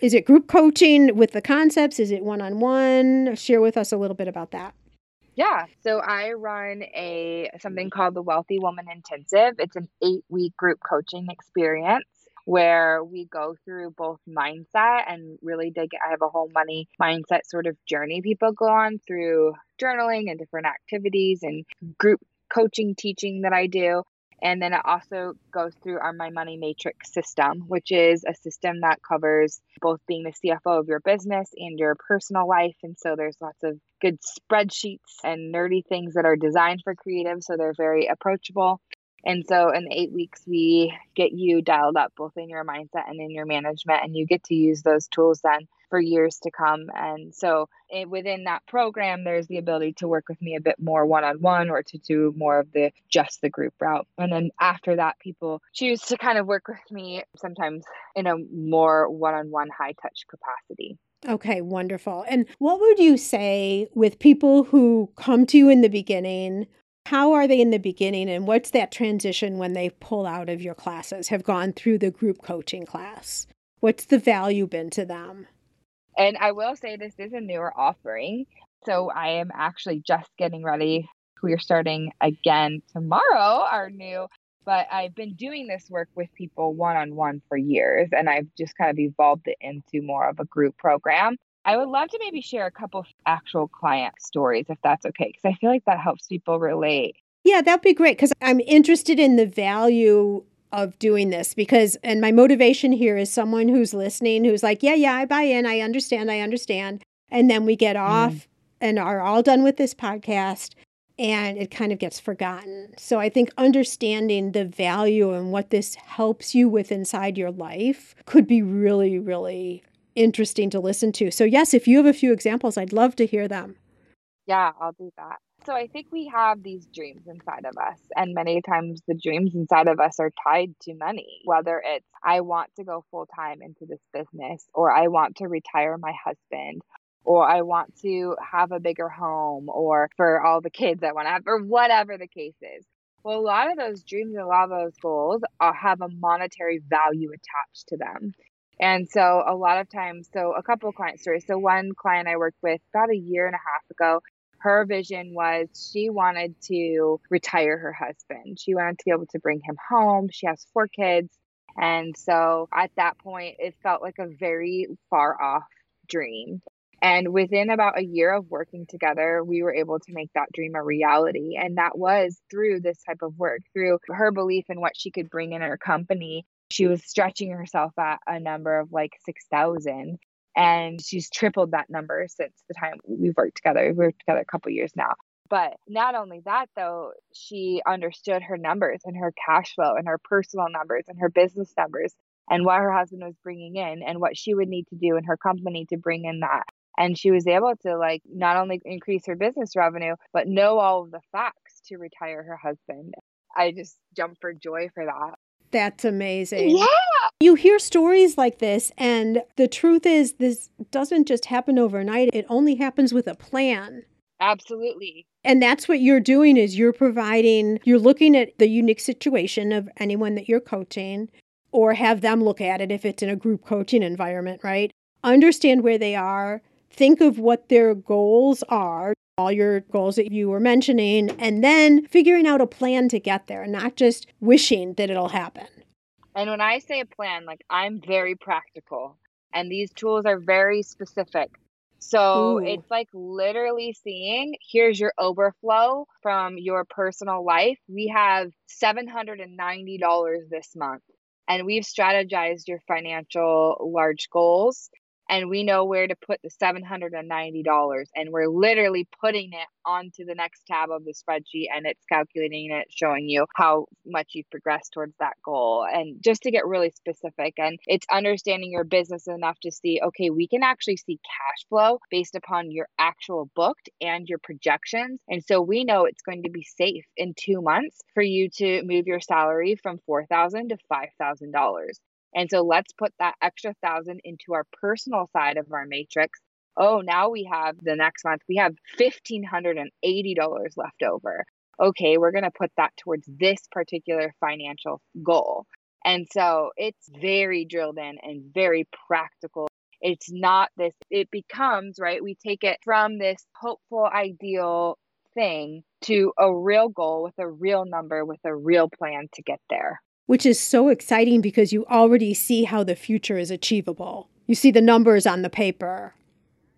Is it group coaching with the concepts? Is it one on one? Share with us a little bit about that. Yeah, so I run a something called the Wealthy Woman Intensive. It's an 8-week group coaching experience where we go through both mindset and really dig. I have a whole money mindset sort of journey people go on through journaling and different activities and group coaching teaching that I do. And then it also goes through our My Money Matrix system, which is a system that covers both being the CFO of your business and your personal life. And so there's lots of good spreadsheets and nerdy things that are designed for creatives. So they're very approachable. And so in the eight weeks, we get you dialed up both in your mindset and in your management, and you get to use those tools then for years to come. And so it, eh, within that program, there's the ability to work with me a bit more one on one or to do more of the just the group route. And then after that, people choose to kind of work with me sometimes in a more one on one high touch capacity. Okay, wonderful. And what would you say with people who come to you in the beginning how are they in the beginning and what's that transition when they pull out of your classes, have gone through the group coaching class? What's the value been to them? And I will say this is a newer offering. So I am actually just getting ready. We're starting again tomorrow, our new, but I've been doing this work with people one on one for years and I've just kind of evolved it into more of a group program. I would love to maybe share a couple actual client stories if that's okay, because I feel like that helps people relate. Yeah, that'd be great because I'm interested in the value of doing this because, and my motivation here is someone who's listening who's like, yeah, yeah, I buy in, I understand, I understand. And then we get off mm. and are all done with this podcast and it kind of gets forgotten. So I think understanding the value and what this helps you with inside your life could be really, really interesting to listen to. So, yes, if you have a few examples, I'd love to hear them. Yeah, I'll do that. So, I think we have these dreams inside of us, and many times the dreams inside of us are tied to money, whether it's I want to go full time into this business, or I want to retire my husband, or I want to have a bigger home, or for all the kids I want to have, or whatever the case is. Well, a lot of those dreams and a lot of those goals uh, have a monetary value attached to them. And so a lot of times, so a couple client stories. So one client I worked with about a year and a half ago, her vision was she wanted to retire her husband. She wanted to be able to bring him home. She has four kids. And so at that point, it felt like a very far off dream. And within about a year of working together, we were able to make that dream a reality. And that was through this type of work, through her belief in what she could bring in her company she was stretching herself at a number of like 6,000 and she's tripled that number since the time we've worked together. We've worked together a couple years now. But not only that, though, she understood her numbers and her cash flow and her personal numbers and her business numbers and what her husband was bringing in and what she would need to do in her company to bring in that. And she was able to, like, not only increase her business revenue, but know all of the facts to retire her husband. I just jumped for joy for that. That's amazing. Yeah. You hear stories like this, and the truth is, this doesn't just happen overnight. It only happens with a plan. Absolutely. And that's what you're doing is you're providing, you're looking at the unique situation of anyone that you're coaching or have them look at it if it's in a group coaching environment, right? Understand where they are, think of what their goals are, all your goals that you were mentioning, and then figuring out a plan to get there, not just wishing that it'll happen. And when I say a plan, like I'm very practical, and these tools are very specific. So Ooh. it's like literally seeing here's your overflow from your personal life. We have $790 this month, and we've strategized your financial large goals and we know where to put the $790 and we're literally putting it onto the next tab of the spreadsheet and it's calculating it showing you how much you've progressed towards that goal. And just to get really specific and it's understanding your business enough to see okay we can actually see cash flow based upon your actual booked and your projections. And so we know it's going to be safe in 2 months for you to move your salary from 4000 to $5000 and so let's put that extra thousand into our personal side of our matrix. Oh, now we have the next month, we have $1,580 left over. Okay, we're going to put that towards this particular financial goal. And so it's very drilled in and very practical. It's not this, it becomes, right? We take it from this hopeful, ideal thing to a real goal with a real number, with a real plan to get there which is so exciting because you already see how the future is achievable. You see the numbers on the paper.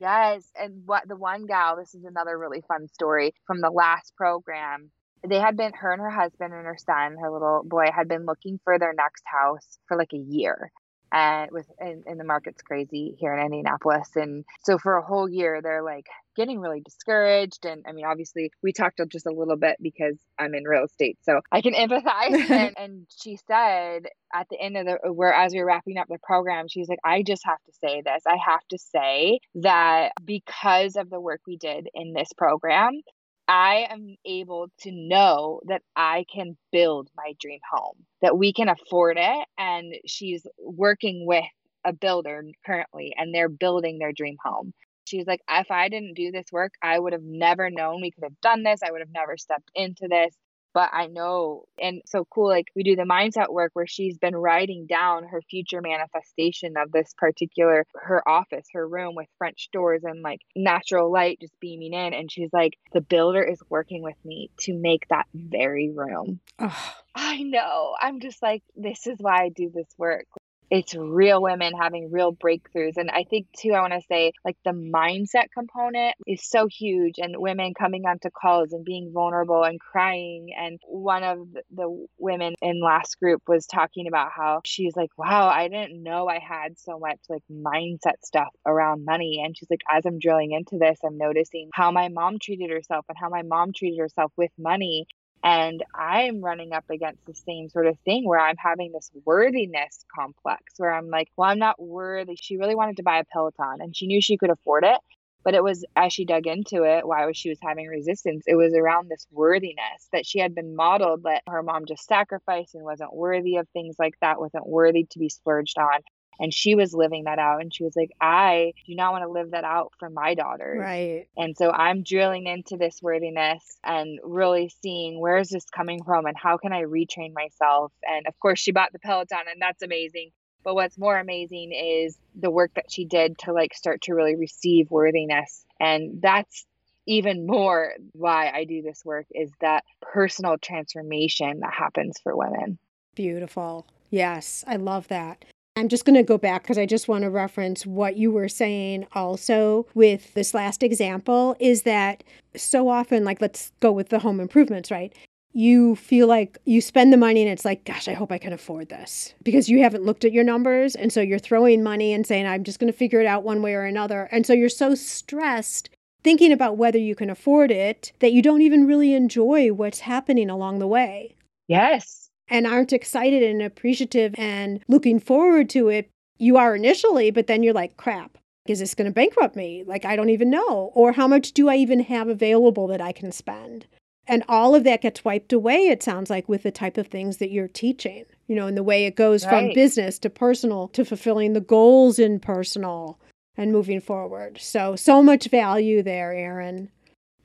Yes, and what the one gal, this is another really fun story from the last program. They had been her and her husband and her son, her little boy, had been looking for their next house for like a year. And with and, and the market's crazy here in Indianapolis. And so for a whole year they're like getting really discouraged. And I mean, obviously, we talked just a little bit because I'm in real estate, so I can empathize. and, and she said at the end of the, uh, where as we were wrapping up the program, she's like, I just have to say this. I have to say that because of the work we did in this program, I am able to know that I can build my dream home, that we can afford it. And she's working with a builder currently, and they're building their dream home. She's like, if I didn't do this work, I would have never known we could have done this. I would have never stepped into this but I know and so cool like we do the mindset work where she's been writing down her future manifestation of this particular her office her room with French doors and like natural light just beaming in and she's like the builder is working with me to make that very room. Oh. I know. I'm just like this is why I do this work it's real women having real breakthroughs. And I think, too, I want to say like the mindset component is so huge, and women coming onto calls and being vulnerable and crying. And one of the women in last group was talking about how she's like, wow, I didn't know I had so much like mindset stuff around money. And she's like, as I'm drilling into this, I'm noticing how my mom treated herself and how my mom treated herself with money and I'm running up against the same sort of thing where I'm having this worthiness complex where I'm like, well, I'm not worthy. She really wanted to buy a Peloton and she knew she could afford it. But it was as she dug into it, why was she was having resistance? It was around this worthiness that she had been modeled that her mom just sacrificed and wasn't worthy of things like that, wasn't worthy to be splurged on and she was living that out and she was like i do not want to live that out for my daughter right and so i'm drilling into this worthiness and really seeing where is this coming from and how can i retrain myself and of course she bought the peloton and that's amazing but what's more amazing is the work that she did to like start to really receive worthiness and that's even more why I do this work is that personal transformation that happens for women. Beautiful. Yes, I love that. I'm just going to go back because I just want to reference what you were saying also with this last example is that so often, like, let's go with the home improvements, right? You feel like you spend the money and it's like, gosh, I hope I can afford this because you haven't looked at your numbers. And so you're throwing money and saying, I'm just going to figure it out one way or another. And so you're so stressed thinking about whether you can afford it that you don't even really enjoy what's happening along the way. Yes and aren't excited and appreciative and looking forward to it, you are initially, but then you're like, crap, is this going to bankrupt me? Like, I don't even know. Or how much do I even have available that I can spend? And all of that gets wiped away, it sounds like, with the type of things that you're teaching, you know, and the way it goes right. from business to personal to fulfilling the goals in personal and moving forward. So, so much value there, Erin.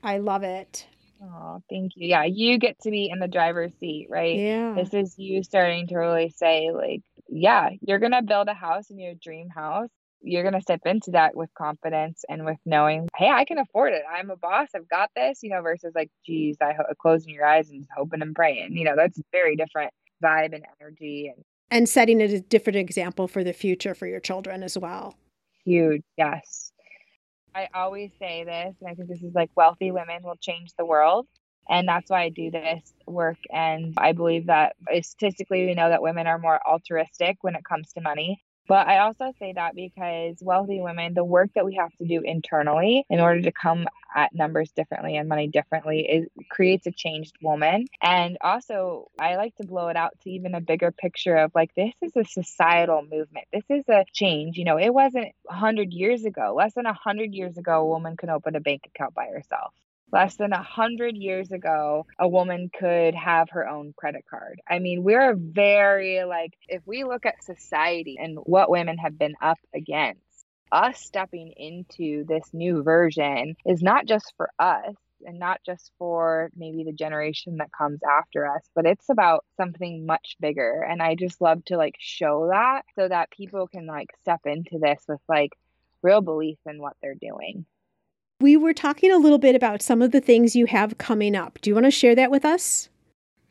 I love it. Oh, thank you. Yeah, you get to be in the driver's seat, right? Yeah. This is you starting to really say, like, yeah, you're going to build a house in your dream house. You're going to step into that with confidence and with knowing, hey, I can afford it. I'm a boss. I've got this, you know, versus like, geez, I ho- closing your eyes and hoping and praying. You know, that's very different vibe and energy. And, and setting a different example for the future for your children as well. Huge. Yes. I always say this, and I think this is like wealthy women will change the world. And that's why I do this work. And I believe that statistically, we know that women are more altruistic when it comes to money. But I also say that because wealthy women, the work that we have to do internally in order to come at numbers differently and money differently is creates a changed woman. And also, I like to blow it out to even a bigger picture of like this is a societal movement. This is a change. You know, it wasn't 100 years ago. Less than 100 years ago, a woman could open a bank account by herself less than a hundred years ago, a woman could have her own credit card. I mean, we're a very like, if we look at society and what women have been up against, us stepping into this new version is not just for us and not just for maybe the generation that comes after us, but it's about something much bigger. And I just love to like show that so that people can like step into this with like real belief in what they're doing. We were talking a little bit about some of the things you have coming up. Do you want to share that with us?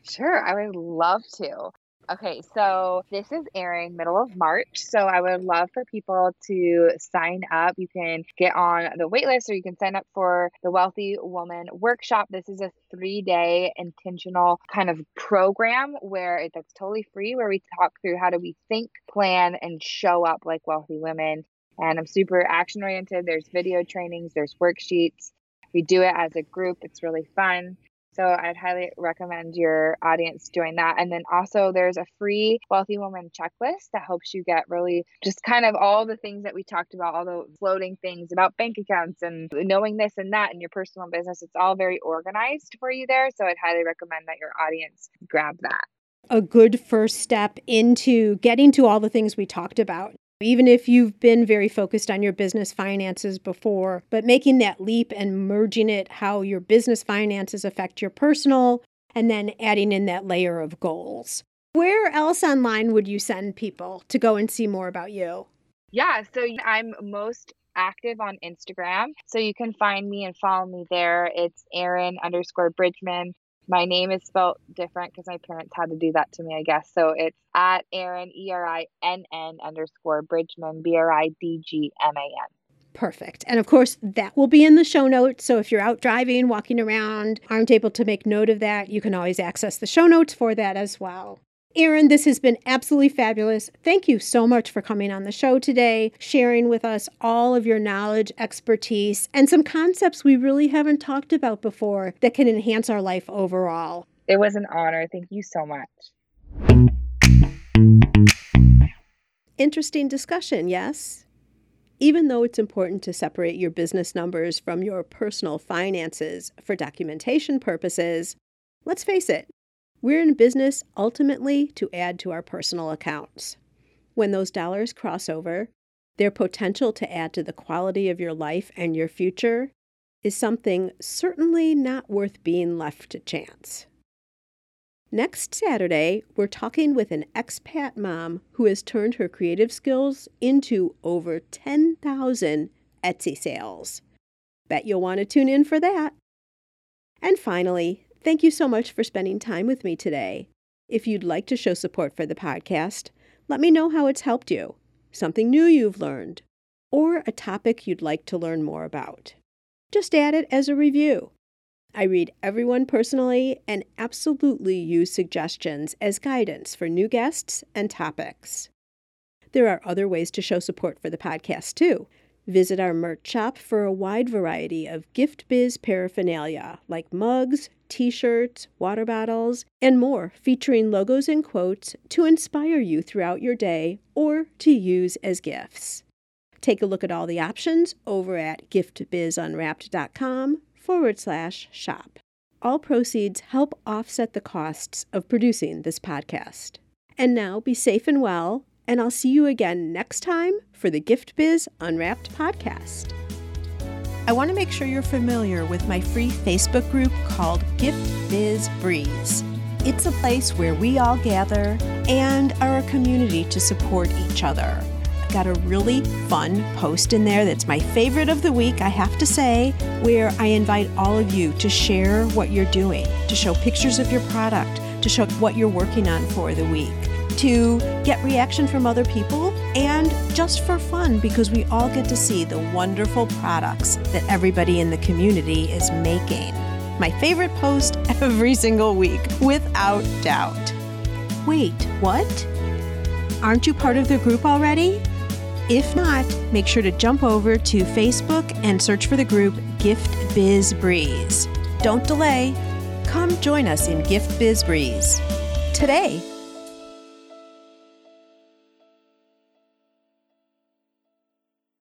Sure, I would love to. Okay, so this is airing middle of March. So I would love for people to sign up. You can get on the waitlist or you can sign up for the Wealthy Woman Workshop. This is a three day intentional kind of program where it's totally free, where we talk through how do we think, plan, and show up like wealthy women And I'm super action oriented. There's video trainings, there's worksheets. We do it as a group, it's really fun. So I'd highly recommend your audience join that. And then also there's a free wealthy woman checklist that helps you get really just kind of all the things that we talked about, all the floating things about bank accounts and knowing this and that in your personal business. It's all very organized for you there. So I'd highly recommend that your audience grab that. A good first step into getting to all the things we talked about even if you've been very focused on your business finances before, but making that leap and merging it how your business finances affect your personal, and then adding in that layer of goals. Where else online would you send people to go and see more about you? Yeah, so I'm most active on Instagram. So you can find me and follow me there. It's Erin underscore Bridgman my name is spelled different because my parents had to do that to me, I guess. So it's at Erin, E R I N N underscore Bridgman, B R I D G M A N. Perfect. And of course, that will be in the show notes. So if you're out driving, walking around, aren't able to make note of that, you can always access the show notes for that as well. Erin, this has been absolutely fabulous. Thank you so much for coming on the show today, sharing with us all of your knowledge, expertise, and some concepts we really haven't talked about before that can enhance our life overall. It was an honor. Thank you so much. Interesting discussion, yes? Even though it's important to separate your business numbers from your personal finances for documentation purposes, let's face it, we're in business ultimately to add to our personal accounts. When those dollars cross over, their potential to add to the quality of your life and your future is something certainly not worth being left to chance. Next Saturday, we're talking with an expat mom who has turned her creative skills into over 10,000 Etsy sales. Bet you'll want to tune in for that. And finally, Thank you so much for spending time with me today. If you'd like to show support for the podcast, let me know how it's helped you, something new you've learned, or a topic you'd like to learn more about. Just add it as a review. I read everyone personally and absolutely use suggestions as guidance for new guests and topics. There are other ways to show support for the podcast, too. Visit our merch shop for a wide variety of gift biz paraphernalia like mugs, t shirts, water bottles, and more, featuring logos and quotes to inspire you throughout your day or to use as gifts. Take a look at all the options over at giftbizunwrapped.com forward slash shop. All proceeds help offset the costs of producing this podcast. And now be safe and well and I'll see you again next time for the Gift Biz Unwrapped podcast. I want to make sure you're familiar with my free Facebook group called Gift Biz Breeze. It's a place where we all gather and are a community to support each other. I've got a really fun post in there that's my favorite of the week, I have to say, where I invite all of you to share what you're doing, to show pictures of your product, to show what you're working on for the week to get reaction from other people and just for fun because we all get to see the wonderful products that everybody in the community is making. My favorite post every single week, without doubt. Wait, what? Aren't you part of the group already? If not, make sure to jump over to Facebook and search for the group Gift Biz Breeze. Don't delay. Come join us in Gift Biz Breeze. Today,